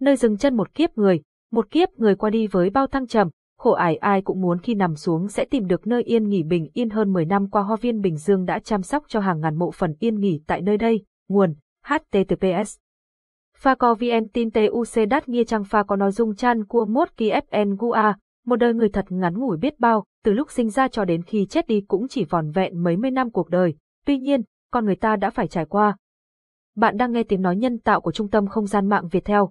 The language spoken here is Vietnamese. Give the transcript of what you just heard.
nơi dừng chân một kiếp người, một kiếp người qua đi với bao thăng trầm, khổ ải ai cũng muốn khi nằm xuống sẽ tìm được nơi yên nghỉ bình yên hơn 10 năm qua Hoa viên Bình Dương đã chăm sóc cho hàng ngàn mộ phần yên nghỉ tại nơi đây, nguồn https Pha co vn tin tuc đát nghe trang pha có nói dung chan cua mốt kỳ fn gua, một đời người thật ngắn ngủi biết bao, từ lúc sinh ra cho đến khi chết đi cũng chỉ vòn vẹn mấy mươi năm cuộc đời, tuy nhiên, con người ta đã phải trải qua. Bạn đang nghe tiếng nói nhân tạo của Trung tâm Không gian mạng Việt theo.